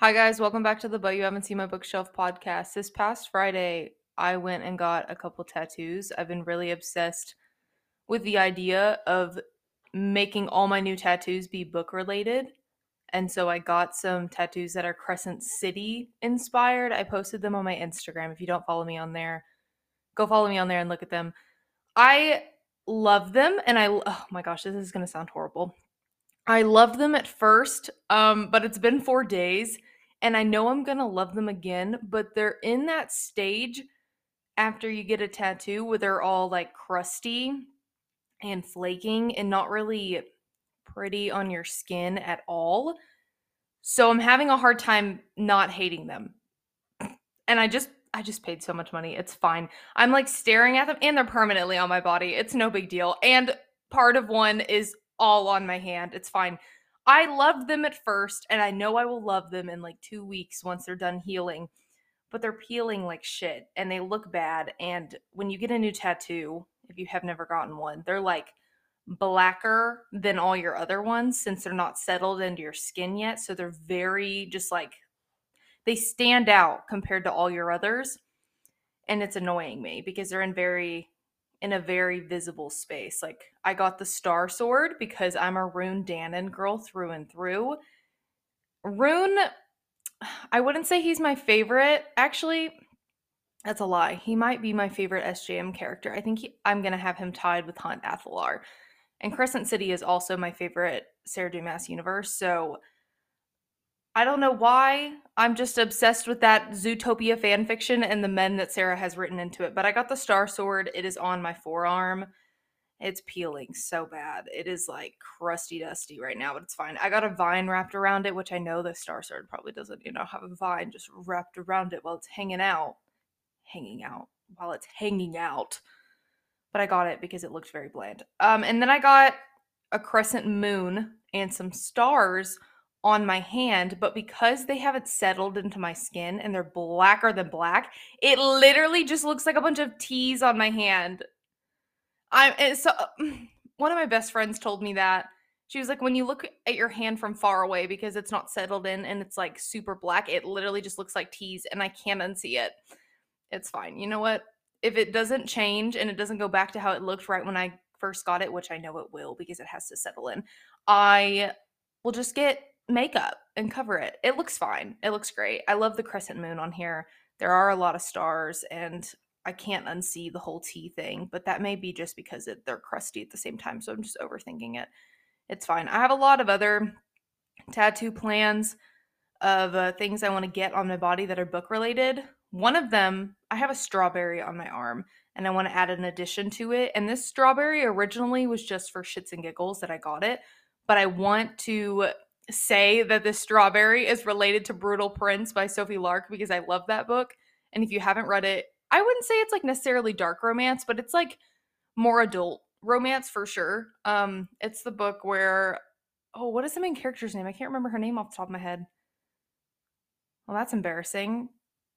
Hi, guys. Welcome back to the But You Haven't Seen My Bookshelf podcast. This past Friday, I went and got a couple tattoos. I've been really obsessed with the idea of making all my new tattoos be book related. And so I got some tattoos that are Crescent City inspired. I posted them on my Instagram. If you don't follow me on there, go follow me on there and look at them. I love them and I oh my gosh, this is going to sound horrible. I loved them at first, um, but it's been four days, and I know I'm gonna love them again. But they're in that stage after you get a tattoo where they're all like crusty and flaking and not really pretty on your skin at all. So I'm having a hard time not hating them. And I just I just paid so much money. It's fine. I'm like staring at them and they're permanently on my body. It's no big deal. And part of one is all on my hand. It's fine. I loved them at first, and I know I will love them in like two weeks once they're done healing. But they're peeling like shit and they look bad. And when you get a new tattoo, if you have never gotten one, they're like blacker than all your other ones since they're not settled into your skin yet. So they're very just like they stand out compared to all your others. And it's annoying me because they're in very in a very visible space. Like I got the Star Sword because I'm a Ruhn Danaan girl through and through. Rune, I wouldn't say he's my favorite. Actually, that's a lie. He might be my favorite SJM character. I think he, I'm gonna have him tied with Hunt Athalar. And Crescent City is also my favorite Sarah J. Maas universe. So I don't know why. I'm just obsessed with that Zootopia fan fiction and the men that Sarah has written into it. But I got the Star Sword. It is on my forearm. It's peeling so bad. It is like crusty dusty right now, but it's fine. I got a vine wrapped around it, which I know the Star Sword probably doesn't, you know, have a vine just wrapped around it while it's hanging out. Hanging out. While it's hanging out. But I got it because it looked very bland. Um, and then I got a crescent moon and some stars on my hand, but because they haven't settled into my skin and they're blacker than black, it literally just looks like a bunch of T's on my hand. I'm so one of my best friends told me that. She was like, when you look at your hand from far away because it's not settled in and it's like super black, it literally just looks like T's and I can't unsee it. It's fine. You know what? If it doesn't change and it doesn't go back to how it looked right when I first got it, which I know it will because it has to settle in, I will just get makeup and cover it. It looks fine. It looks great. I love the crescent moon on here. There are a lot of stars and I can't unsee the whole T thing, but that may be just because it, they're crusty at the same time, so I'm just overthinking it. It's fine. I have a lot of other tattoo plans of uh, things I want to get on my body that are book related. One of them, I have a strawberry on my arm and I want to add an addition to it. And this strawberry originally was just for shits and giggles that I got it, but I want to say that this strawberry is related to Brutal Prince by Sophie Lark because I love that book. And if you haven't read it, I wouldn't say it's like necessarily dark romance, but it's like more adult romance for sure. Um, it's the book where oh, what is the main character's name? I can't remember her name off the top of my head. Well, that's embarrassing.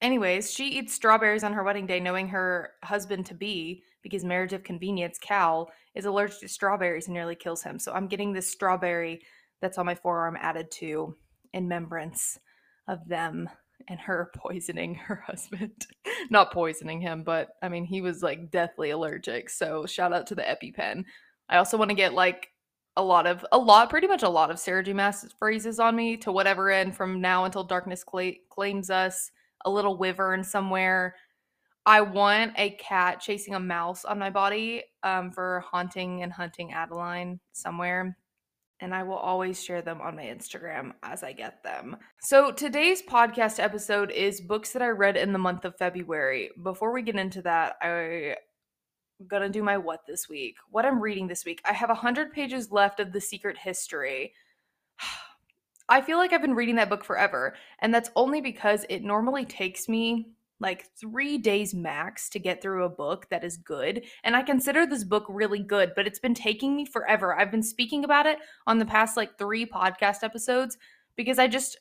Anyways, she eats strawberries on her wedding day, knowing her husband to be, because marriage of convenience, Cal, is allergic to strawberries and nearly kills him. So I'm getting this strawberry that's on my forearm added to in remembrance of them and her poisoning her husband. Not poisoning him, but I mean, he was like deathly allergic. So shout out to the EpiPen. I also want to get like a lot of, a lot, pretty much a lot of Sarah J. Maas phrases on me to whatever end from now until darkness cl- claims us, a little wyvern somewhere. I want a cat chasing a mouse on my body um, for haunting and hunting Adeline somewhere and I will always share them on my Instagram as I get them. So, today's podcast episode is books that I read in the month of February. Before we get into that, I'm gonna do my what this week. What I'm reading this week. I have 100 pages left of The Secret History. I feel like I've been reading that book forever, and that's only because it normally takes me like three days max to get through a book that is good. And I consider this book really good, but it's been taking me forever. I've been speaking about it on the past like three podcast episodes because I just,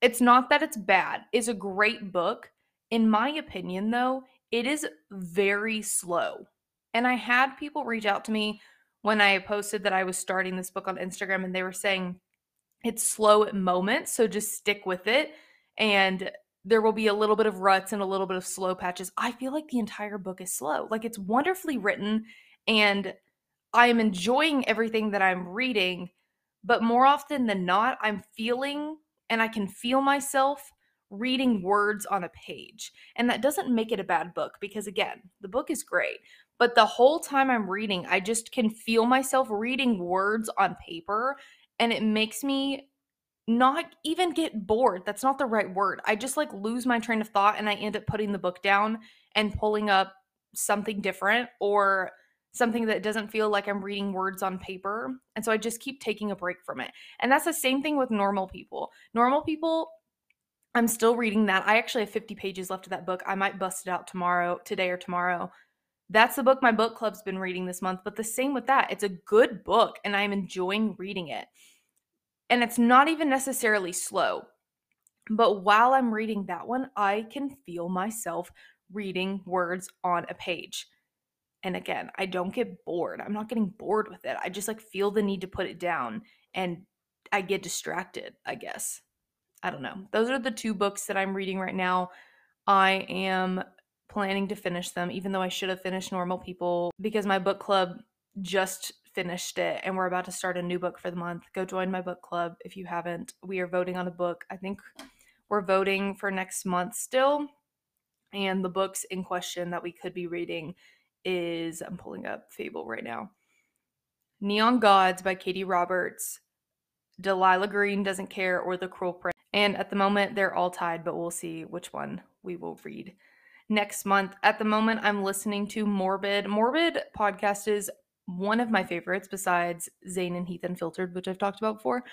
it's not that it's bad. It's a great book. In my opinion, though, it is very slow. And I had people reach out to me when I posted that I was starting this book on Instagram and they were saying it's slow at moments, so just stick with it and there will be a little bit of ruts and a little bit of slow patches. I feel like the entire book is slow. Like it's wonderfully written and I am enjoying everything that I'm reading, but more often than not, I'm feeling and I can feel myself reading words on a page. And that doesn't make it a bad book because, again, the book is great. But the whole time I'm reading, I just can feel myself reading words on paper and it makes me not even get bored. That's not the right word. I just like lose my train of thought and I end up putting the book down and pulling up something different or something that doesn't feel like I'm reading words on paper. And so I just keep taking a break from it. And that's the same thing with normal people. Normal people, I'm still reading that. I actually have 50 pages left of that book. I might bust it out tomorrow, today or tomorrow. That's the book my book club's been reading this month. But the same with that. It's a good book and I'm enjoying reading it. And it's not even necessarily slow. But while I'm reading that one, I can feel myself reading words on a page. And again, I don't get bored. I'm not getting bored with it. I just like feel the need to put it down and I get distracted, I guess. I don't know. Those are the two books that I'm reading right now. I am planning to finish them, even though I should have finished Normal People because my book club just finished it and we're about to start a new book for the month. Go join my book club if you haven't. We are voting on a book. I think we're voting for next month still. And the books in question that we could be reading is I'm pulling up Fable right now. Neon Gods by Katee Roberts, Delilah Green Doesn't Care, or The Cruel Prince. And at the moment, they're all tied, but we'll see which one we will read next month. At the moment, I'm listening to Morbid. Morbid podcast is one of my favorites besides Zane and Heath Unfiltered, which I've talked about before.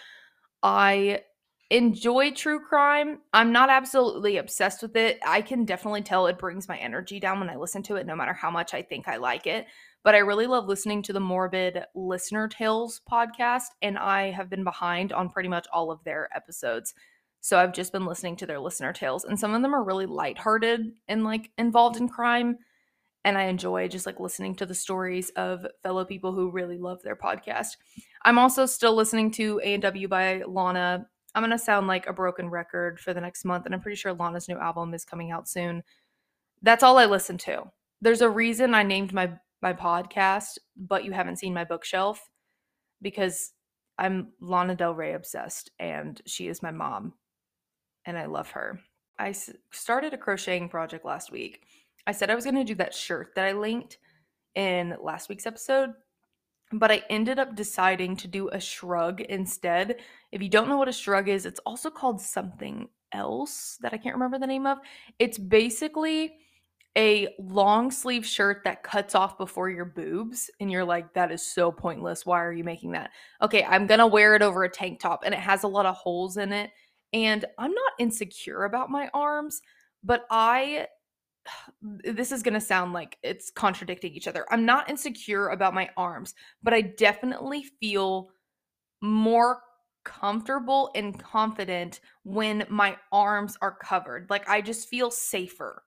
I enjoy true crime. I'm not absolutely obsessed with it. I can definitely tell it brings my energy down when I listen to it, no matter how much I think I like it. But I really love listening to the Morbid Listener Tales podcast, and I have been behind on pretty much all of their episodes. So I've just been listening to their listener tales, and some of them are really lighthearted and like involved in crime. And I enjoy just like listening to the stories of fellow people who really love their podcast. I'm also still listening to A&W by Lana I'm going to sound like a broken record for the next month, and I'm pretty sure Lana's new album is coming out soon. That's all I listen to. There's a reason I named my my podcast, but you haven't seen my bookshelf because I'm Lana Del Rey obsessed and she is my mom and I love her. I started a crocheting project last week. I said I was going to do that shirt that I linked in last week's episode, but I ended up deciding to do a shrug instead. If you don't know what a shrug is, it's also called something else that I can't remember the name of. It's basically a long sleeve shirt that cuts off before your boobs and you're like that is so pointless why are you making that okay i'm gonna wear it over a tank top and it has a lot of holes in it and i'm not insecure about my arms but i this is going to sound like it's contradicting each other. I'm not insecure about my arms, but I definitely feel more comfortable and confident when my arms are covered. Like I just feel safer.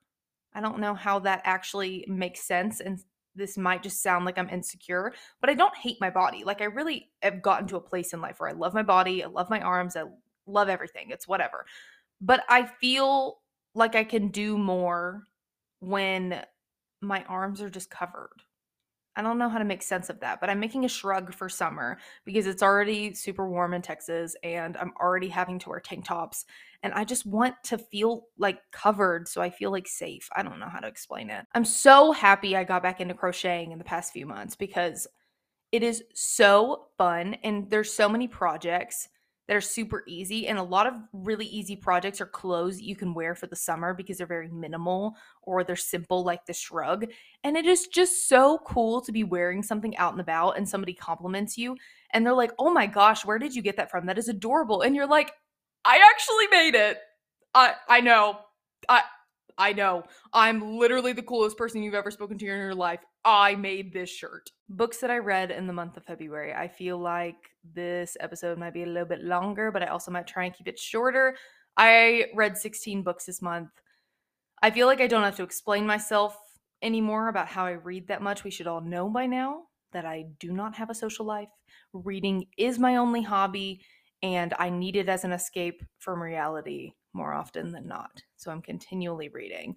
I don't know how that actually makes sense and this might just sound like I'm insecure, but I don't hate my body. Like I really have gotten to a place in life where I love my body, I love my arms, I love everything. It's whatever. But I feel like I can do more when my arms are just covered. I don't know how to make sense of that, but I'm making a shrug for summer because it's already super warm in Texas and I'm already having to wear tank tops and I just want to feel like covered so I feel like safe. I don't know how to explain it. I'm so happy I got back into crocheting in the past few months because it is so fun and there's so many projects that are super easy. And a lot of really easy projects are clothes you can wear for the summer because they're very minimal or they're simple, like the shrug. And it is just so cool to be wearing something out and about and somebody compliments you and they're like, oh my gosh, where did you get that from? That is adorable. And you're like, I actually made it. I I know. I I know. I'm literally the coolest person you've ever spoken to in your life. I made this shirt. Books that I read in the month of February. I feel like this episode might be a little bit longer, but I also might try and keep it shorter. I read 16 books this month. I feel like I don't have to explain myself anymore about how I read that much. We should all know by now that I do not have a social life. Reading is my only hobby, and I need it as an escape from reality more often than not. So I'm continually reading.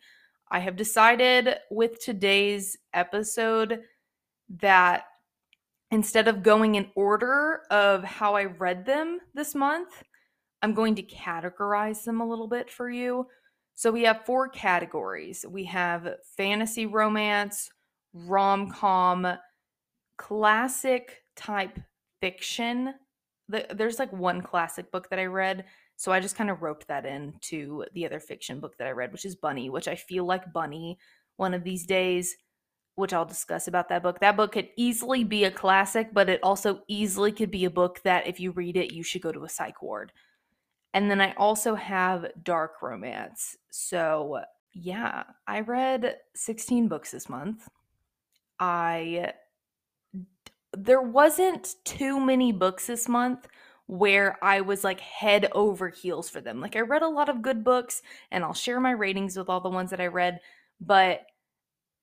I have decided with today's episode that instead of going in order of how I read them this month, I'm going to categorize them a little bit for you. So we have four categories we have fantasy romance, rom com, classic type fiction. There's like one classic book that I read. So I just kind of roped that into the other fiction book that I read, which is Bunny, which I feel like Bunny one of these days, which I'll discuss about that book. That book could easily be a classic, but it also easily could be a book that if you read it, you should go to a psych ward. And then I also have dark romance. So, yeah, I read 16 books this month. I there wasn't too many books this month where I was like head over heels for them. Like I read a lot of good books and I'll share my ratings with all the ones that I read, but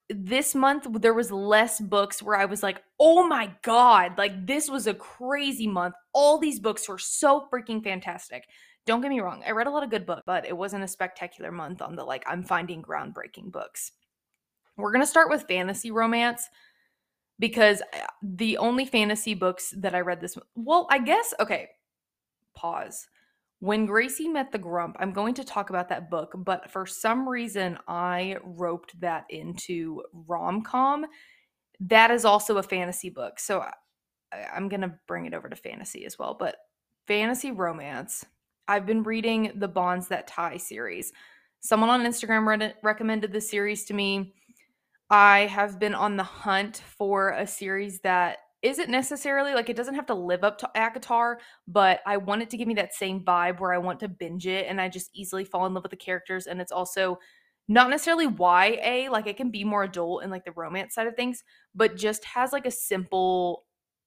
this month there was less books where I was like, "Oh my god, like this was a crazy month. All these books were so freaking fantastic." Don't get me wrong, I read a lot of good books, but it wasn't a spectacular month on the like I'm finding groundbreaking books. We're going to start with fantasy romance because uh, the only fantasy books that I read this well, I guess okay. Pause. When Gracie met the Grump, I'm going to talk about that book, but for some reason I roped that into rom-com. That is also a fantasy book. So I, I'm going to bring it over to fantasy as well, but fantasy romance. I've been reading the Bonds That Tie series. Someone on Instagram re- recommended the series to me. I have been on the hunt for a series that isn't necessarily like it doesn't have to live up to ACOTAR, but I want it to give me that same vibe where I want to binge it and I just easily fall in love with the characters. And it's also not necessarily YA, like it can be more adult and like the romance side of things, but just has like a simple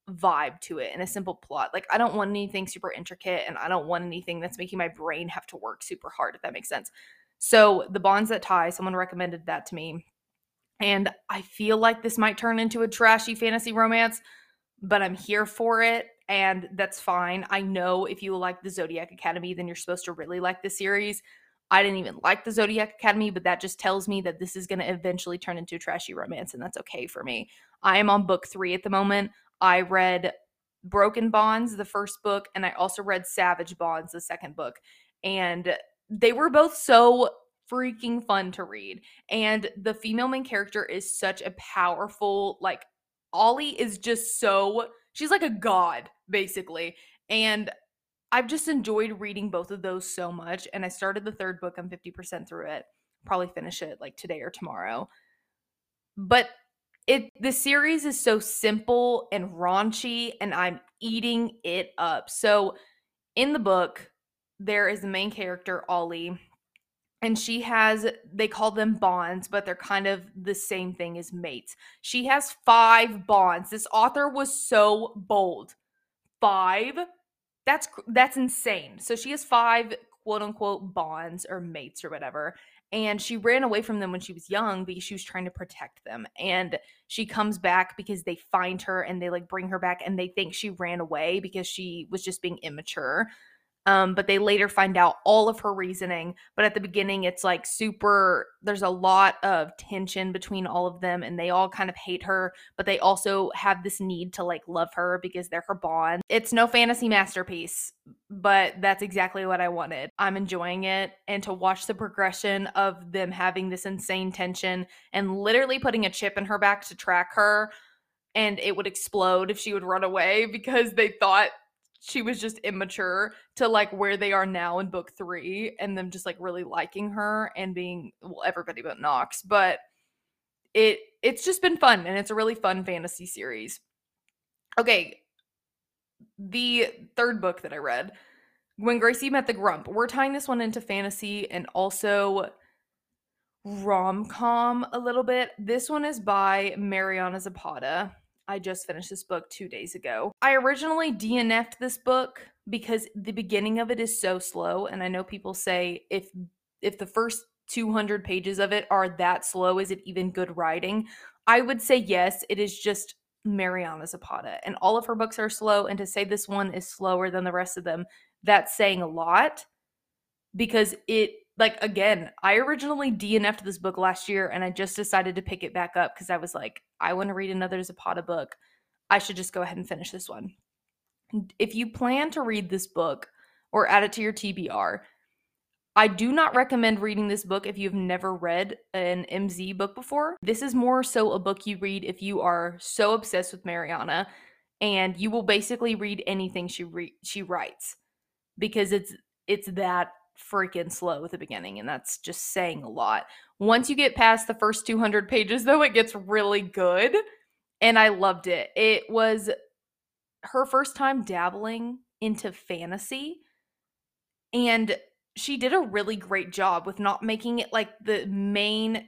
vibe to it and a simple plot. Like I don't want anything super intricate and I don't want anything that's making my brain have to work super hard, if that makes sense. So the bonds that tie, someone recommended that to me. And I feel like this might turn into a trashy fantasy romance, but I'm here for it. And that's fine. I know if you like the Zodiac Academy, then you're supposed to really like the series. I didn't even like the Zodiac Academy, but that just tells me that this is going to eventually turn into a trashy romance, and that's okay for me. I am on book three at the moment. I read Broken Bonds, the first book, and I also read Savage Bonds, the second book. And they were both so freaking fun to read. And the female main character is such a powerful, like, Ollie is just so, she's like a god, basically. And I've just enjoyed reading both of those so much. And I started the third book, I'm 50% through it. Probably finish it like today or tomorrow. But it the series is so simple and raunchy and I'm eating it up. So in the book, there is the main character, Ollie, and she has they call them bonds but they're kind of the same thing as mates. She has five bonds. This author was so bold. Five? That's that's insane. So she has five quote unquote bonds or mates or whatever and she ran away from them when she was young because she was trying to protect them. And she comes back because they find her and they like bring her back and they think she ran away because she was just being immature um, but they later find out all of her reasoning. But at the beginning, it's like super, there's a lot of tension between all of them, and they all kind of hate her, but they also have this need to like love her because they're her bond. It's no fantasy masterpiece, but that's exactly what I wanted. I'm enjoying it, and to watch the progression of them having this insane tension and literally putting a chip in her back to track her. And it would explode if she would run away because they thought she was just immature to like where they are now in book three and them just like really liking her and being well everybody but Knox. But it it's just been fun and it's a really fun fantasy series. Okay. The third book that I read, When Gracie Met the Grump. We're tying this one into fantasy and also rom com a little bit. This one is by Mariana Zapata. I just finished this book two days ago. I originally DNF'd this book because the beginning of it is so slow, and I know people say if if the first 200 pages of it are that slow, is it even good writing? I would say yes. It is just Mariana Zapata. And all of her books are slow. And to say this one is slower than the rest of them, that's saying a lot because it, like, again, I originally DNF'd this book last year and I just decided to pick it back up because I was like, I want to read another Zapata book. I should just go ahead and finish this one. If you plan to read this book or add it to your TBR, I do not recommend reading this book if you've never read an MZ book before. This is more so a book you read if you are so obsessed with Mariana and you will basically read anything she re- she writes because it's it's that freaking slow at the beginning and that's just saying a lot. Once you get past the first 200 pages though it gets really good and I loved it. It was her first time dabbling into fantasy and she did a really great job with not making it like the main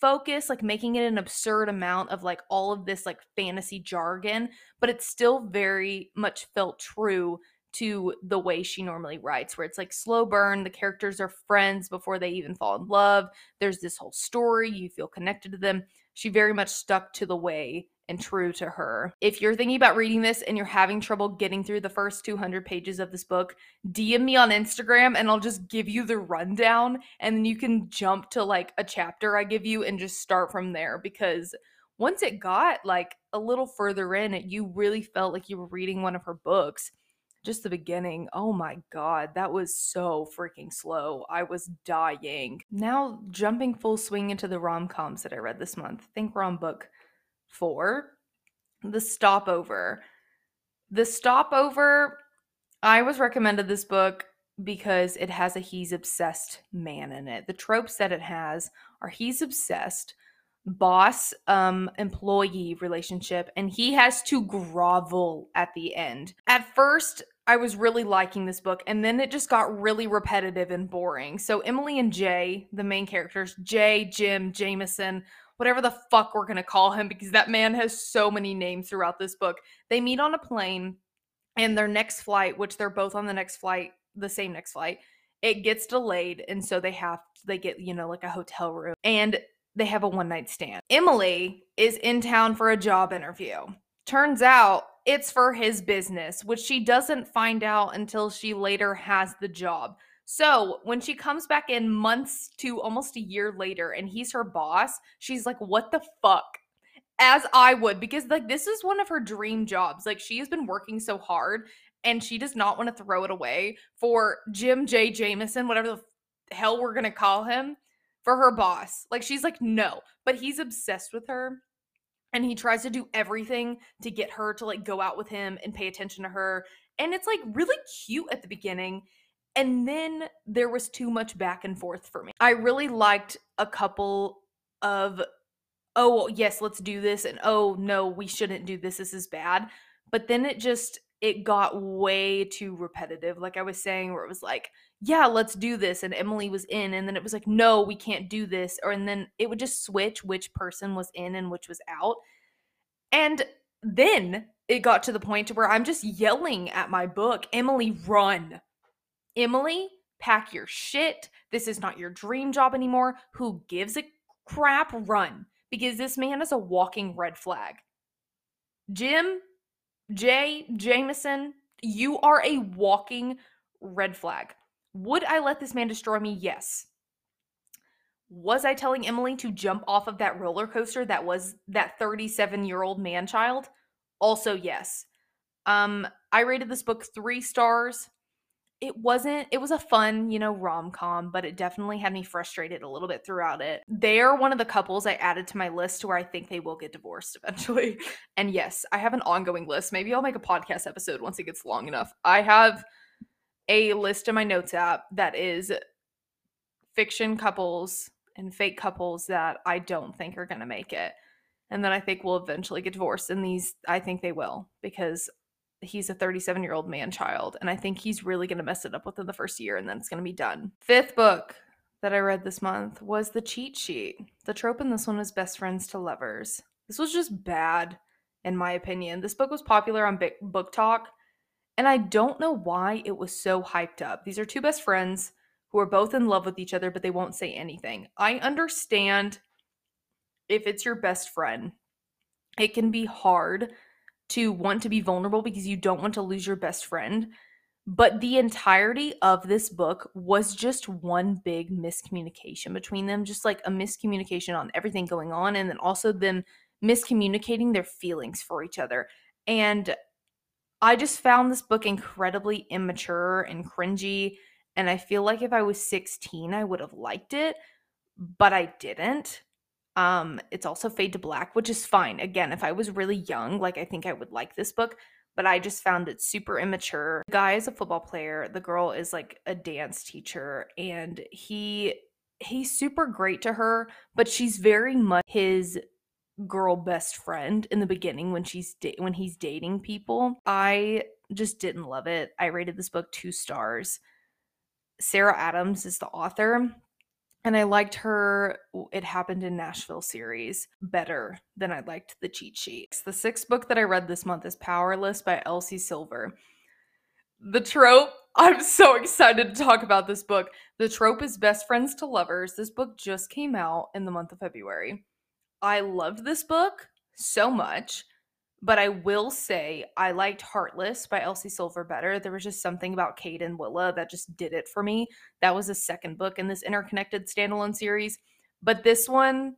focus like making it an absurd amount of like all of this like fantasy jargon but it still very much felt true to the way she normally writes where it's like slow burn the characters are friends before they even fall in love there's this whole story you feel connected to them she very much stuck to the way and true to her. If you're thinking about reading this and you're having trouble getting through the first 200 pages of this book, DM me on Instagram and I'll just give you the rundown and then you can jump to like a chapter I give you and just start from there because once it got like a little further in you really felt like you were reading one of her books. Just the beginning. Oh my god, that was so freaking slow. I was dying. Now jumping full swing into the rom-coms that I read this month. Think rom book four, the stopover. The stopover, I was recommended this book because it has a he's obsessed man in it. The tropes that it has are he's obsessed, boss um employee relationship and he has to grovel at the end. At first, I was really liking this book and then it just got really repetitive and boring. So Emily and Jay, the main characters, Jay, Jim, Jameson, whatever the fuck we're to call him because that man has so many names throughout this book. They meet on a plane and their next flight, which they're both on the next flight, the same next flight, it gets delayed and so they have they get, you know, like a hotel room and they have a one night stand. Emily is in town for a job interview. Turns out it's for his business, which she doesn't find out until she later has the job. So when she comes back in months to almost a year later and he's her boss, she's like, what the fuck? As I would, because like this is one of her dream jobs. Like she has been working so hard and she does not want to throw it away for Jim J. Jameson, whatever the hell we're gonna call him, for her boss. Like she's like, no. But he's obsessed with her and he tries to do everything to get her to like go out with him and pay attention to her. And it's like really cute at the beginning and then there was too much back and forth for me. I really liked a couple of, oh, yes, let's do this. And oh, no, we shouldn't do this. This is bad. But then it just, it got way too repetitive. Like I was saying, where it was like, yeah, let's do this. And Emily was in. And then it was like, no, we can't do this. Or, and then it would just switch which person was in and which was out. And then it got to the point where I'm just yelling at my book, Emily, run Emily, pack your shit. This is not your dream job anymore. Who gives a crap? Run. Because this man is a walking red flag. Jim, Jay, Jameson, you are a walking red flag. Would I let this man destroy me? Yes. Was I telling Emily to jump off of that roller coaster that was that 37 year old man child? Also, yes. Um, I rated this book three stars it wasn't it was a fun you know rom-com but it definitely had me frustrated a little bit throughout it they're one of the couples i added to my list where i think they will get divorced eventually and yes i have an ongoing list maybe i'll make a podcast episode once it gets long enough i have a list in my notes app that is fiction couples and fake couples that i don't think are going to make it and then i think we'll eventually get divorced and these i think they will because he's a 37 year old man child and i think he's really going to mess it up within the first year and then it's going to be done. Fifth book that i read this month was the cheat sheet. The trope in this one is best friends to lovers. This was just bad in my opinion. This book was popular on BookTok and i don't know why it was so hyped up these are two best friends who are both in love with each other but they won't say anything i understand if it's your best friend it can be hard to want to be vulnerable because you don't want to lose your best friend. But the entirety of this book was just one big miscommunication between them, just like a miscommunication on everything going on, and then also them miscommunicating their feelings for each other. And I just found this book incredibly immature and cringy. And I feel like if I was 16, I would have liked it, but I didn't. Um, it's also Fade to Black, which is fine. Again, if I was really young, like I think I would like this book, but I just found it super immature. The guy is a football player, the girl is like a dance teacher, and he he's super great to her, but she's very much his girl best friend in the beginning when she's da- when he's dating people. I just didn't love it. I rated this book 2 stars. Sarah Adams is the author. And I liked her It Happened in Nashville series better than I liked the cheat sheets. The sixth book that I read this month is Powerless by Elsie Silver. The trope, I'm so excited to talk about this book. The trope is best friends to lovers. This book just came out in the month of February. I loved this book so much, but I will say I liked Heartless by Elsie Silver better. There was just something about Cade and Willa that just did it for me. That was the second book in this interconnected standalone series. But this one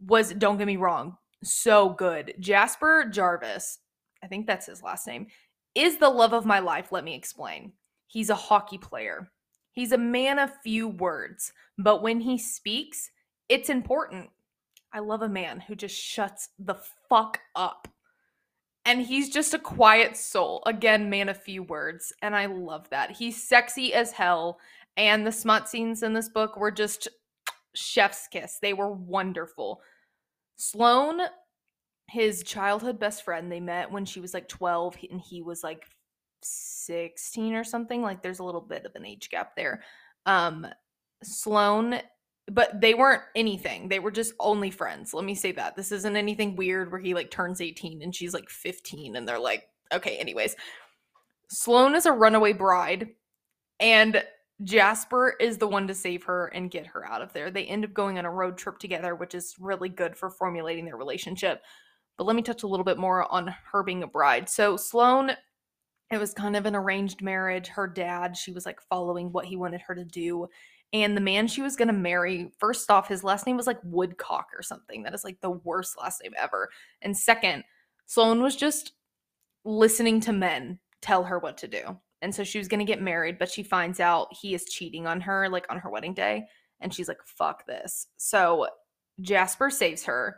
was, don't get me wrong, so good. Jasper Jarvis, I think that's his last name, is the love of my life. Let me explain. He's a hockey player. He's a man of few words, but when he speaks, it's important. I love a man who just shuts the fuck up. And he's just a quiet soul. Again, man of few words. And I love that. He's sexy as hell. And the smut scenes in this book were just chef's kiss. They were wonderful. Sloane, his childhood best friend, they met when she was like 12 and he was like 16 or something. Like there's a little bit of an age gap there. Um, Sloane but they weren't anything. They were just only friends. Let me say that. This isn't anything weird where he like turns 18 and she's like 15 and they're like, okay, anyways. Sloane is a runaway bride and Jasper is the one to save her and get her out of there. They end up going on a road trip together, which is really good for formulating their relationship. But let me touch a little bit more on her being a bride. So, Sloane, it was kind of an arranged marriage. Her dad, she was like following what he wanted her to do. And the man she was going to marry, first off, his last name was like Woodcock or something. That is like the worst last name ever. And second, Sloane was just listening to men tell her what to do. And so she was going to get married, but she finds out he is cheating on her, like on her wedding day. And she's like, fuck this. So Jasper saves her.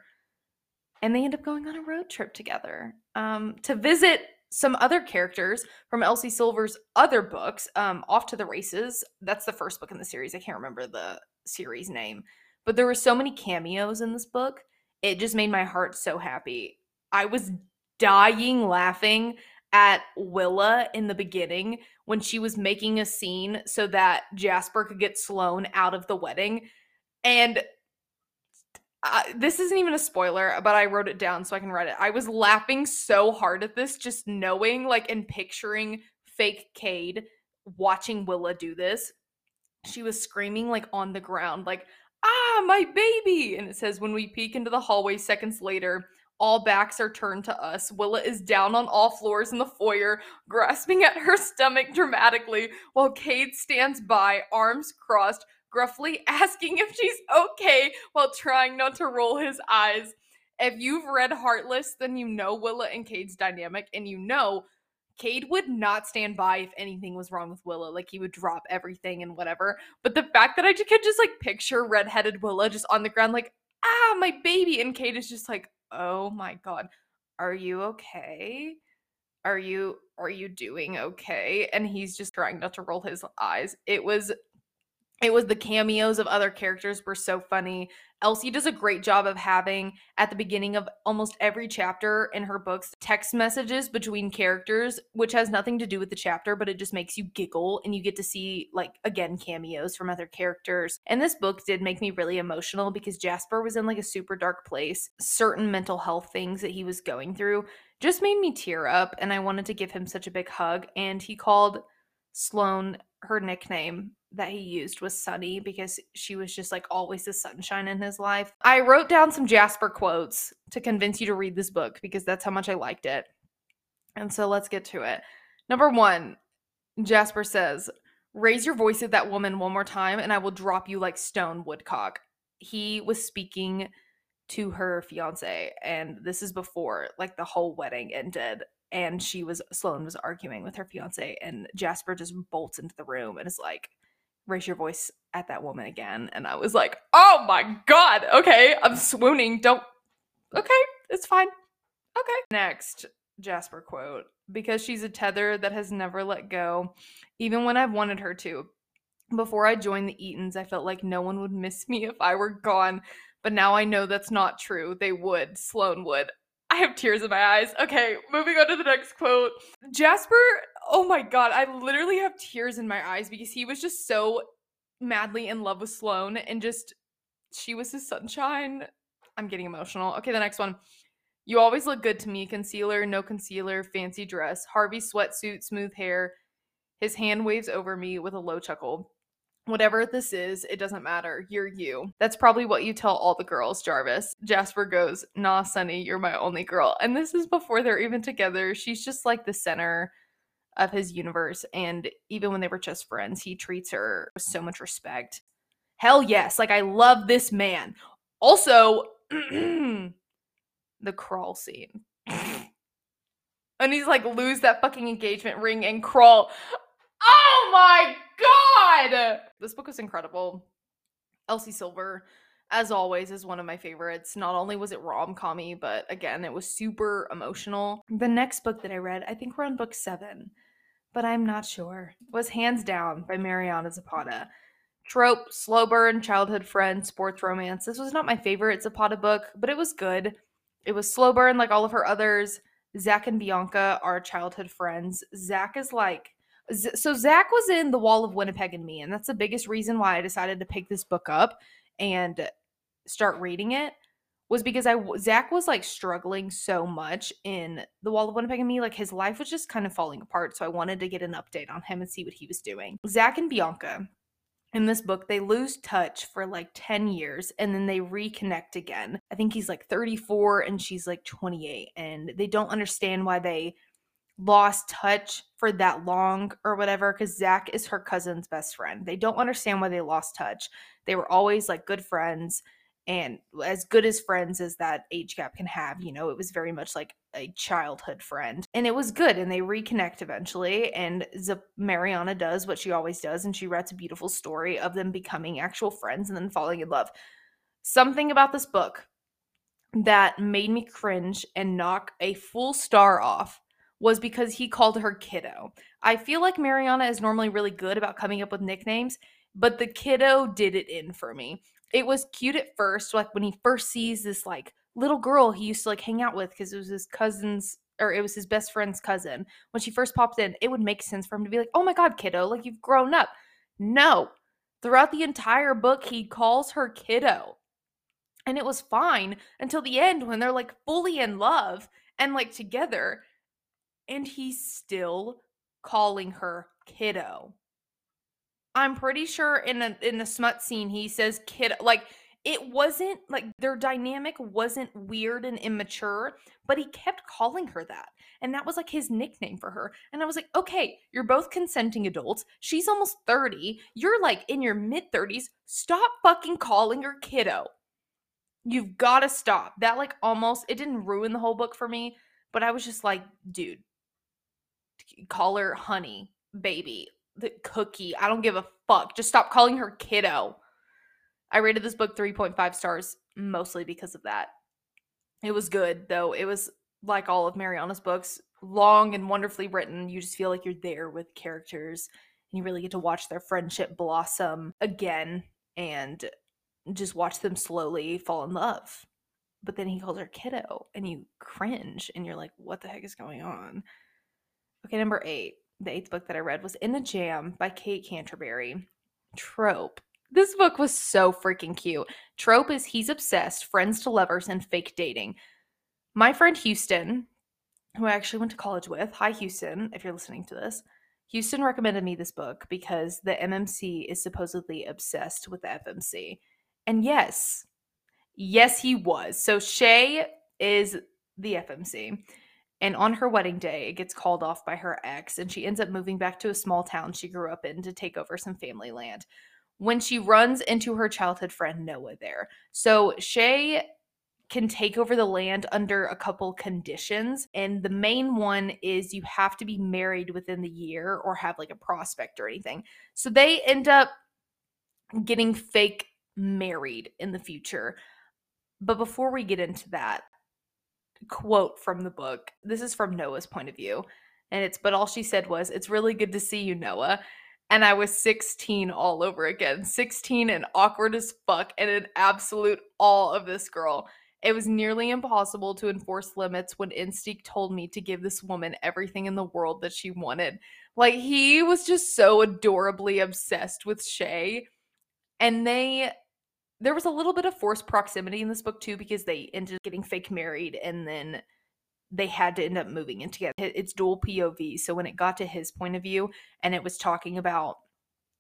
And they end up going on a road trip together um, to visit some other characters from Elsie Silver's other books, um, Off to the Races. That's the first book in the series. I can't remember the series name, but there were so many cameos in this book. It just made my heart so happy. I was dying laughing at Willa in the beginning when she was making a scene so that Jasper could get Sloane out of the wedding. And this isn't even a spoiler, but I wrote it down so I can read it. I was laughing so hard at this, just knowing, like, and picturing fake Cade watching Willa do this. She was screaming, like, on the ground, like, ah, my baby. And it says, when we peek into the hallway seconds later, all backs are turned to us. Willa is down on all floors in the foyer, grasping at her stomach dramatically, while Cade stands by, arms crossed, gruffly asking if she's okay while trying not to roll his eyes. If you've read Heartless, then you know Willa and Cade's dynamic, and you know Cade would not stand by if anything was wrong with Willa. Like he would drop everything and whatever. But the fact that I could just like picture redheaded Willa just on the ground, like, ah, my baby, and Cade is just like, oh my god, are you okay? Are you are you doing okay? And he's just trying not to roll his eyes. It was it was the cameos of other characters were so funny. Elsie does a great job of having at the beginning of almost every chapter in her books text messages between characters, which has nothing to do with the chapter, but it just makes you giggle and you get to see, like, again, cameos from other characters. And this book did make me really emotional because Jasper was in like a super dark place. Certain mental health things that he was going through just made me tear up, and I wanted to give him such a big hug. And he called Sloane her nickname that he used was Sunny because she was just like always the sunshine in his life. I wrote down some Jasper quotes to convince you to read this book because that's how much I liked it. And so let's get to it. Number one, Jasper says, Raise your voice at that woman one more time and I will drop you like stone woodcock. He was speaking to her fiance, and this is before like the whole wedding ended. And she was, Sloane was arguing with her fiance, and Jasper just bolts into the room and is like, raise your voice at that woman again. And I was like, oh my God. Okay. I'm swooning. Don't. Okay. It's fine. Okay. Next Jasper quote because she's a tether that has never let go, even when I've wanted her to. Before I joined the Eatons, I felt like no one would miss me if I were gone. But now I know that's not true. They would. Sloane would. I have tears in my eyes. Okay, moving on to the next quote. Jasper, oh my god, I literally have tears in my eyes because he was just so madly in love with Sloane and just she was his sunshine. I'm getting emotional. Okay, the next one. You always look good to me. Concealer, no concealer, fancy dress, Harvey sweatsuit, smooth hair. His hand waves over me with a low chuckle. Whatever this is, it doesn't matter. You're you. That's probably what you tell all the girls, Jarvis. Jasper goes, Nah, Sunny, you're my only girl. And this is before they're even together. She's just like the center of his universe. And even when they were just friends, he treats her with so much respect. Hell yes. Like, I love this man. Also, the crawl scene. and he's like, lose that fucking engagement ring and crawl. Oh my god! This book is incredible. Elsie Silver, as always, is one of my favorites. Not only was it rom commy, but again, it was super emotional. The next book that I read, I think we're on book seven, but I'm not sure, was Hands Down by Mariana Zapata. Trope, slow burn, childhood friend, sports romance. This was not my favorite Zapata book, but it was good. It was slow burn like all of her others. Zach and Bianca are childhood friends. Zach is like so Zach was in The Wall of Winnipeg and Me, and that's the biggest reason why I decided to pick this book up and start reading it was because I Zach was like struggling so much in The Wall of Winnipeg and Me, like his life was just kind of falling apart. So I wanted to get an update on him and see what he was doing. Zach and Bianca in this book, they lose touch for like 10 years and then they reconnect again. I think he's like 34 and she's like 28, and they don't understand why they lost touch for that long or whatever because Zach is her cousin's best friend. They don't understand why they lost touch. They were always like good friends and as good as friends as that age gap can have. You know, it was very much like a childhood friend and it was good and they reconnect eventually. And Z- Mariana does what she always does and she writes a beautiful story of them becoming actual friends and then falling in love. Something about this book that made me cringe and knock a full star off was because he called her kiddo. I feel like Mariana is normally really good about coming up with nicknames, but the kiddo did it in for me. It was cute at first, like when he first sees this like little girl he used to like hang out with because it was his cousin's or it was his best friend's cousin. When she first popped in, it would make sense for him to be like, "Oh my god, kiddo, like you've grown up." No. Throughout the entire book, he calls her kiddo. And it was fine until the end when they're like fully in love and like together and he's still calling her kiddo. I'm pretty sure in a in the smut scene he says kid like it wasn't like their dynamic wasn't weird and immature, but he kept calling her that. And that was like his nickname for her. And I was like, okay, you're both consenting adults. She's almost 30. You're like in your mid 30s. Stop fucking calling her kiddo. You've got to stop. That like almost, it didn't ruin the whole book for me, but I was just like, dude, call her honey, baby, the cookie. I don't give a fuck. Just stop calling her kiddo. I rated this book 3.5 stars mostly because of that. It was good, though. It was like all of Mariana's books, long and wonderfully written. You just feel like you're there with characters and you really get to watch their friendship blossom again and just watch them slowly fall in love. But then he calls her kiddo and you cringe and you're like, what the heck is going on? Okay, number eight, the eighth book that I read was In the Jam by Kate Canterbary. Trope. This book was so freaking cute. Trope is he's obsessed, friends to lovers, and fake dating. My friend Houston, who I actually went to college with, hi Houston, if you're listening to this, Houston recommended me this book because the MMC is supposedly obsessed with the FMC. And yes, yes, he was. So Shay is the FMC. And on her wedding day, it gets called off by her ex, and she ends up moving back to a small town she grew up in to take over some family land. When she runs into her childhood friend Noah there. So Shay can take over the land under a couple conditions. And the main one is you have to be married within the year or have like a prospect or anything. So they end up getting fake married in the future. But before we get into that, quote from the book. This is from Noah's point of view. And it's, but all she said was, It's really good to see you, Noah. And I was 16 all over again. 16 and awkward as fuck and an absolute all of this girl. It was nearly impossible to enforce limits when Instinct told me to give this woman everything in the world that she wanted. Like, he was just so adorably obsessed with Shay. And they there was a little bit of forced proximity in this book too because they ended up getting fake married and then they had to end up moving in together. It's dual POV. So when it got to his point of view and it was talking about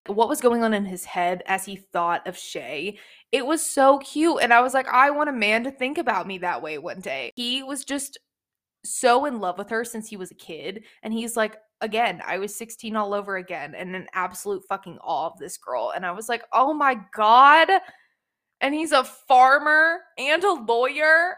what was going on in his head as he thought of Shay, it was so cute. And I was like, I want a man to think about me that way one day. He was just so in love with her since he was a kid. And he's like, again, I was 16 all over again and an absolute fucking awe of this girl. And I was like, oh my God and he's a farmer and a lawyer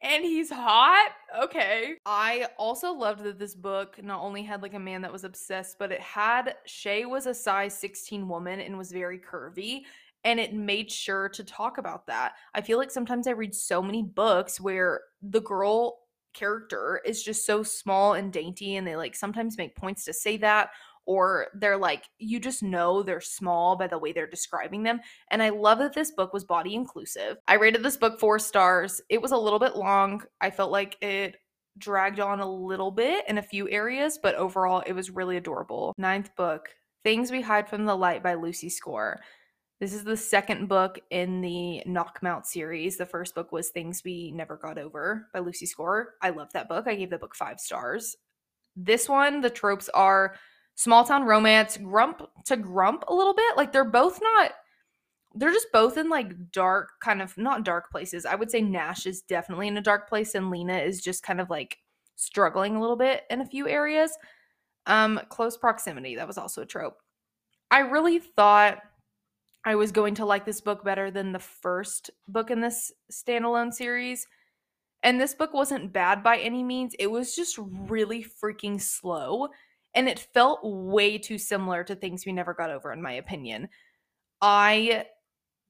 and he's hot. Okay. I also loved that this book not only had like a man that was obsessed, but it had Shay was a size 16 woman and was very curvy. And it made sure to talk about that. I feel like sometimes I read so many books where the girl character is just so small and dainty, and they like sometimes make points to say that, or they're like you just know they're small by the way they're describing them and i love that this book was body inclusive i rated this book four stars it was a little bit long i felt like it dragged on a little bit in a few areas but overall it was really adorable ninth book things we hide from the light by lucy score this is the second book in the Knockemout series. The first book was Things We Never Got Over by Lucy Score. I love that book. I gave the book five stars. This one, the tropes are small town romance, grump to grump a little bit. Like they're both not they're just both in like dark kind of not dark places. I would say Nash is definitely in a dark place and Lena is just kind of like struggling a little bit in a few areas. Um close proximity, that was also a trope. I really thought I was going to like this book better than the first book in this standalone series. And this book wasn't bad by any means. It was just really freaking slow and it felt way too similar to things we never got over in my opinion. I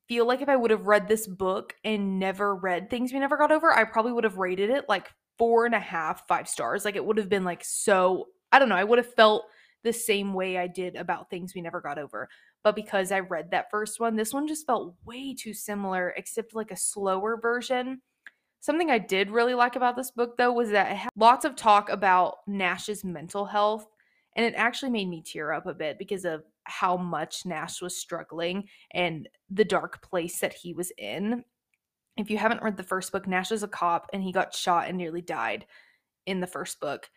feel like if i would have read this book and never read things we never got over i probably would have rated it like four and a half five stars. Like it would have been like so i don't know i would have felt the same way i did about things we never got over. But because i read that first one this one just felt way too similar except like a slower version. Something i did really like about this book though was that it had lots of talk about nash's mental health and it actually made me tear up a bit because of how much Nash was struggling and the dark place that he was in. If you haven't read the first book, Nash is a cop and he got shot and nearly died in the first book.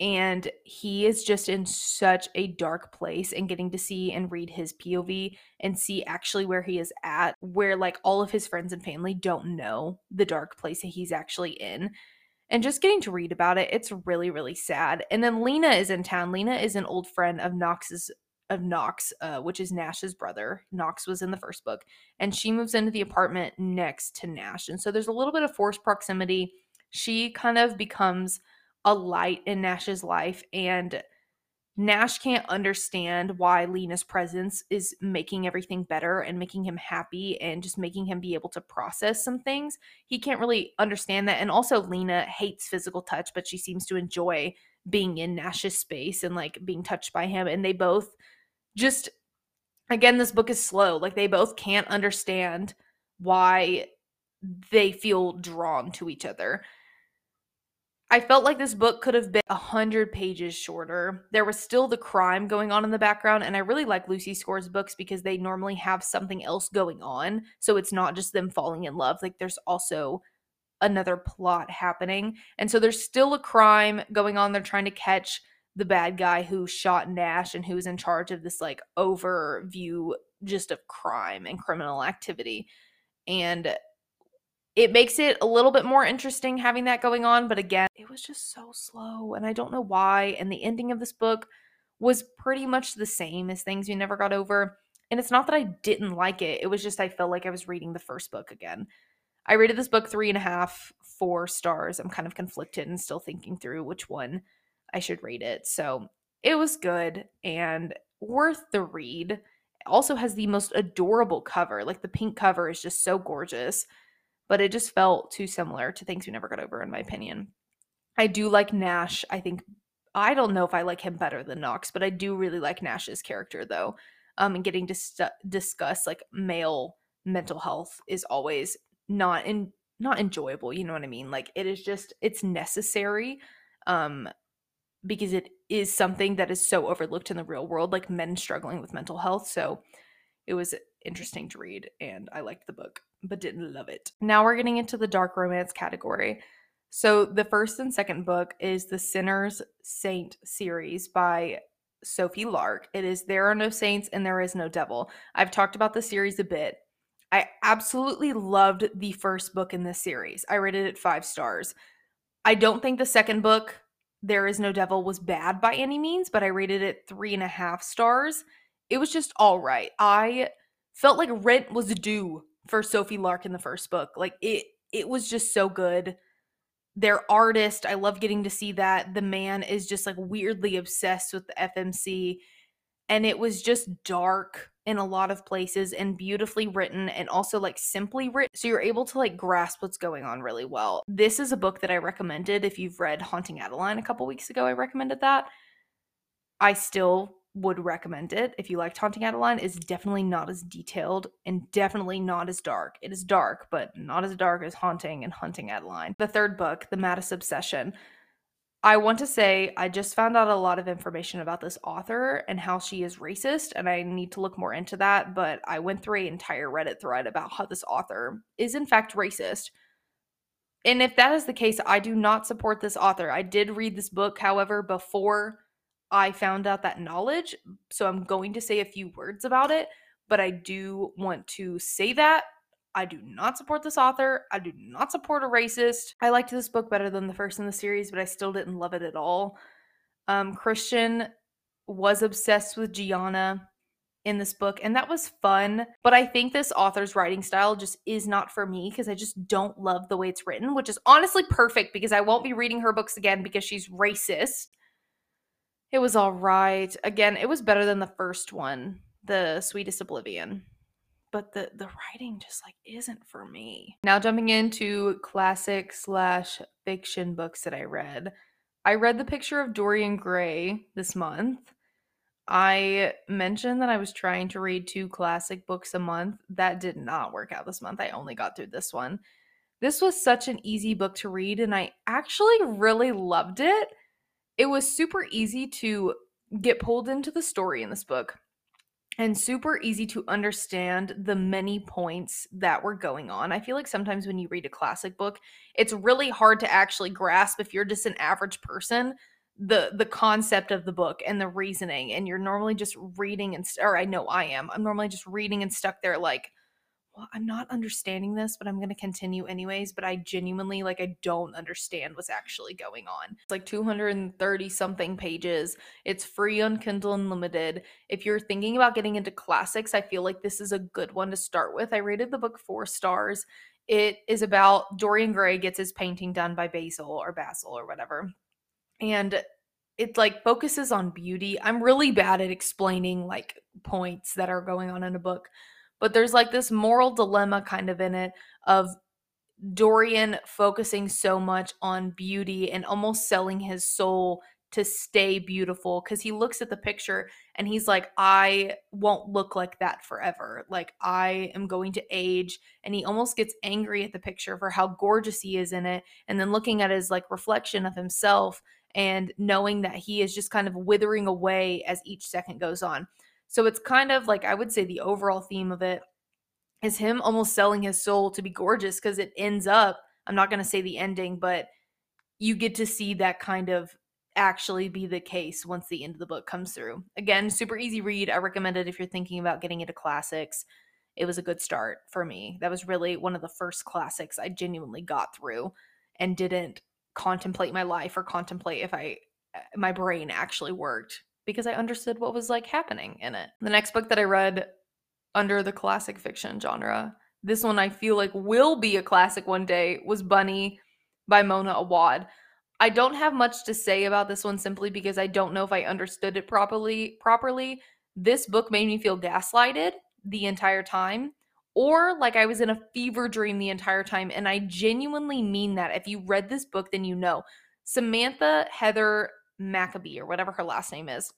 And he is just in such a dark place and getting to see and read his POV and see actually where he is at, where like all of his friends and family don't know the dark place that he's actually in and just getting to read about it it's really really sad. And then lena is in town. Lena is an old friend of knox's of knox uh, which is nash's brother. Knox was in the first book and she moves into the apartment next to nash. And so there's a little bit of forced proximity. She kind of becomes a light in nash's life and Nash can't understand why Lena's presence is making everything better and making him happy and just making him be able to process some things. He can't really understand that. And also, Lena hates physical touch, but she seems to enjoy being in Nash's space and like being touched by him. And they both just, again, this book is slow. Like, they both can't understand why they feel drawn to each other. I felt like this book could have been a hundred pages shorter. There was still the crime going on in the background, and I really like Lucy Score's books because they normally have something else going on. So it's not just them falling in love. Like there's also another plot happening. And so there's still a crime going on they're trying to catch. the bad guy who shot Nash and who's in charge of this like overview just of crime and criminal activity. And it makes it a little bit more interesting having that going on, but again, it was just so slow and I don't know why. And the ending of this book was pretty much the same as things we never got over. And it's not that I didn't like it, it was just I felt like I was reading the first book again. I rated this book three and a half, four stars. I'm kind of conflicted and still thinking through which one I should rate it. So it was good and worth the read. It also has the most adorable cover. Like the pink cover is just so gorgeous, but it just felt too similar to things we never got over, in my opinion. I do like Nash. I think I don't know if I like him better than Knox, but I do really like Nash's character though. Um, and getting to st- discuss like male mental health is always not in not enjoyable you know what i mean like it is just it's necessary um because it is something that is so overlooked in the real world like men struggling with mental health so it was interesting to read and i liked the book but didn't love it now we're getting into the dark romance category so the first and second book is the sinner's saint series by sophie lark it is there are no saints and there is no devil i've talked about the series a bit I absolutely loved the first book in this series. I rated it five stars. I don't think the second book, There Is No Devil, was bad by any means, but I rated it three and a half stars. It was just all right. I felt like rent was due for Sophie Lark in the first book. Like it it was just so good. Their artist, I love getting to see that. The man is just like weirdly obsessed with the FMC and it was just dark in a lot of places and beautifully written and also like simply written so you're able to like grasp what's going on really well this is a book that i recommended if you've read haunting adeline a couple weeks ago i recommended that i still would recommend it if you liked haunting adeline is definitely not as detailed and definitely not as dark it is dark but not as dark as haunting and hunting adeline the third book the Maddest Obsession I want to say I just found out a lot of information about this author and how she is racist, and I need to look more into that. But I went through an entire Reddit thread about how this author is, in fact, racist. And if that is the case, I do not support this author. I did read this book, however, before I found out that knowledge. So I'm going to say a few words about it, but I do want to say that I do not support this author. I do not support a racist. I liked this book better than the first in the series, but I still didn't love it at all. Um, Christian was obsessed with Gianna in this book, and that was fun. But I think this author's writing style just is not for me because I just don't love the way it's written, which is honestly perfect because I won't be reading her books again because she's racist. It was all right. Again, it was better than the first one, The Sweetest Oblivion but the the writing just like isn't for me. Now jumping into classic slash fiction books that I read. I read The Picture of Dorian Gray this month. I mentioned that I was trying to read two classic books a month. That did not work out this month. I only got through this one. This was such an easy book to read, and I actually really loved it. It was super easy to get pulled into the story in this book and super easy to understand the many points that were going on. I feel like sometimes when you read a classic book, it's really hard to actually grasp if you're just an average person the the concept of the book and the reasoning and you're normally just reading and or I know I am. I'm normally just reading and stuck there like well, I'm not understanding this, but I'm going to continue anyways. But I genuinely, like, I don't understand what's actually going on. It's like 230 something pages. It's free on Kindle Unlimited. If you're thinking about getting into classics, I feel like this is a good one to start with. I rated the book four stars. It is about Dorian Gray gets his painting done by Basil or Basil or whatever. And it like focuses on beauty. I'm really bad at explaining like points that are going on in a book but there's like this moral dilemma kind of in it of Dorian focusing so much on beauty and almost selling his soul to stay beautiful because he looks at the picture and he's like, I won't look like that forever. Like, I am going to age. And he almost gets angry at the picture for how gorgeous he is in it. And then looking at his like reflection of himself and knowing that he is just kind of withering away as each second goes on. So it's kind of like I would say the overall theme of it is him almost selling his soul to be gorgeous because it ends up, I'm not going to say the ending, but you get to see that kind of actually be the case once the end of the book comes through. Again, super easy read. I recommend it if you're thinking about getting into classics. It was a good start for me. That was really one of the first classics I genuinely got through and didn't contemplate my life or contemplate if I uh, my brain actually worked because I understood what was like happening in it. The next book that I read under the classic fiction genre, this one I feel like will be a classic one day, was Bunny by Mona Awad. I don't have much to say about this one simply because I don't know if I understood it properly properly. This book made me feel gaslighted the entire time or like I was in a fever dream the entire time and I genuinely mean that. If you read this book then you know. Samantha Heather Maccoby or whatever her last name is.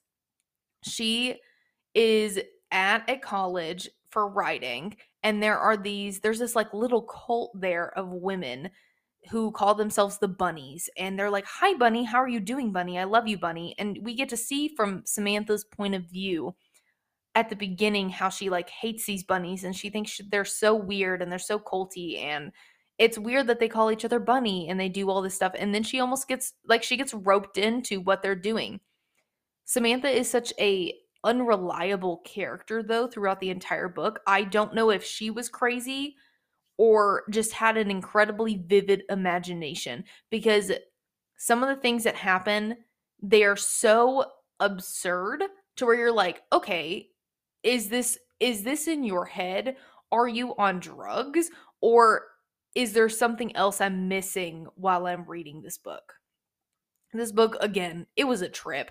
She is at a college for writing and there are these there's this like little cult there of women who call themselves the bunnies and they're like hi bunny how are you doing bunny i love you bunny and we get to see from samantha's point of view at the beginning how she like hates these bunnies and she thinks they're so weird and they're so culty and it's weird that they call each other bunny and they do all this stuff and then she almost gets like she gets roped into what they're doing. Samantha is such a unreliable character though throughout the entire book. I don't know if she was crazy or just had an incredibly vivid imagination because some of the things that happen they are so absurd to where you're like okay is this is this in your head? Are you on drugs? Or is there something else i'm missing while i'm reading this book this book again it was a trip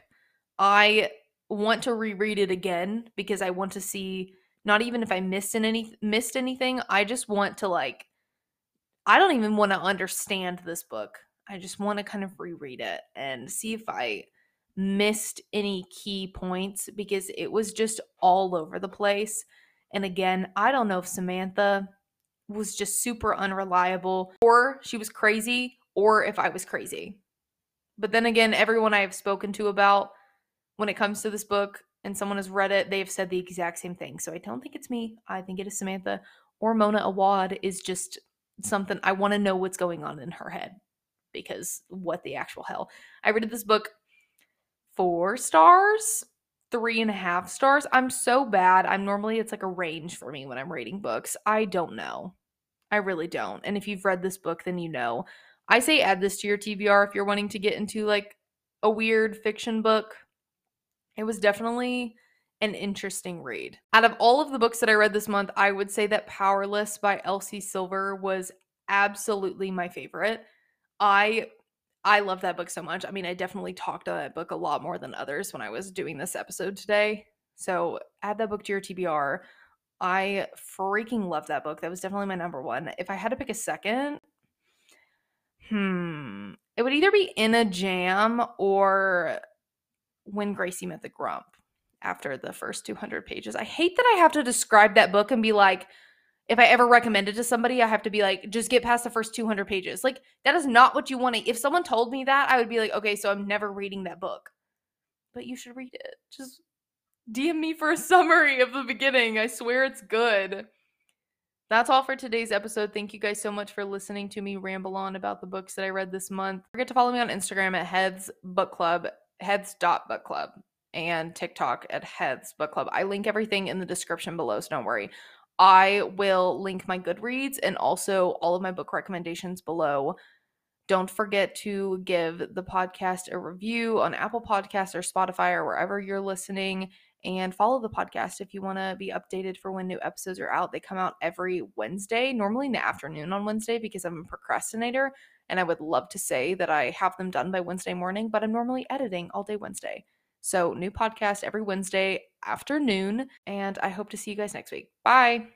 i want to reread it again because i want to see not even if I missed any missed anything. I just want to like I don't even want to understand this book. I just want to kind of reread it and see if I missed any key points because it was just all over the place. And again, I don't know if Samantha was just super unreliable or she was crazy or if I was crazy. But then again, everyone I have spoken to about when it comes to this book and someone has read it, they've said the exact same thing. So I don't think it's me. I think it is Samantha or Mona Awad is just something I want to know what's going on in her head because what the actual hell. I read this book four stars, three and a half stars. I'm so bad. I'm normally, it's like a range for me when I'm reading books. I don't know. I really don't. And if you've read this book, then you know. I say add this to your TBR if you're wanting to get into like a weird fiction book it was definitely an interesting read. Out of all of the books that I read this month, I would say that Powerless by Elsie Silver was absolutely my favorite. I I love that book so much. I mean, I definitely talked about that book a lot more than others when I was doing this episode today. So add that book to your TBR. I freaking love that book. That was definitely my number one. If I had to pick a second, hmm, it would either be in a jam or when Gracie met the Grump after the first 200 pages. I hate that I have to describe that book and be like, if I ever recommend it to somebody, I have to be like, just get past the first 200 pages. Like, that is not what you want to. If someone told me that, I would be like, okay, so I'm never reading that book. But you should read it. Just DM me for a summary of the beginning. I swear it's good. That's all for today's episode. Thank you guys so much for listening to me ramble on about the books that I read this month. Don't forget to follow me on Instagram at Heaths Book Club Heaths Book Club and TikTok at Heaths Book Club. I link everything in the description below, so don't worry. I will link my Goodreads and also all of my book recommendations below. Don't forget to give the podcast a review on Apple Podcasts or Spotify or wherever you're listening. And follow the podcast if you want to be updated for when new episodes are out. They come out every Wednesday, normally in the afternoon on Wednesday because I'm a procrastinator and I would love to say that I have them done by Wednesday morning, but I'm normally editing all day Wednesday. So, new podcast every Wednesday afternoon, and I hope to see you guys next week. Bye.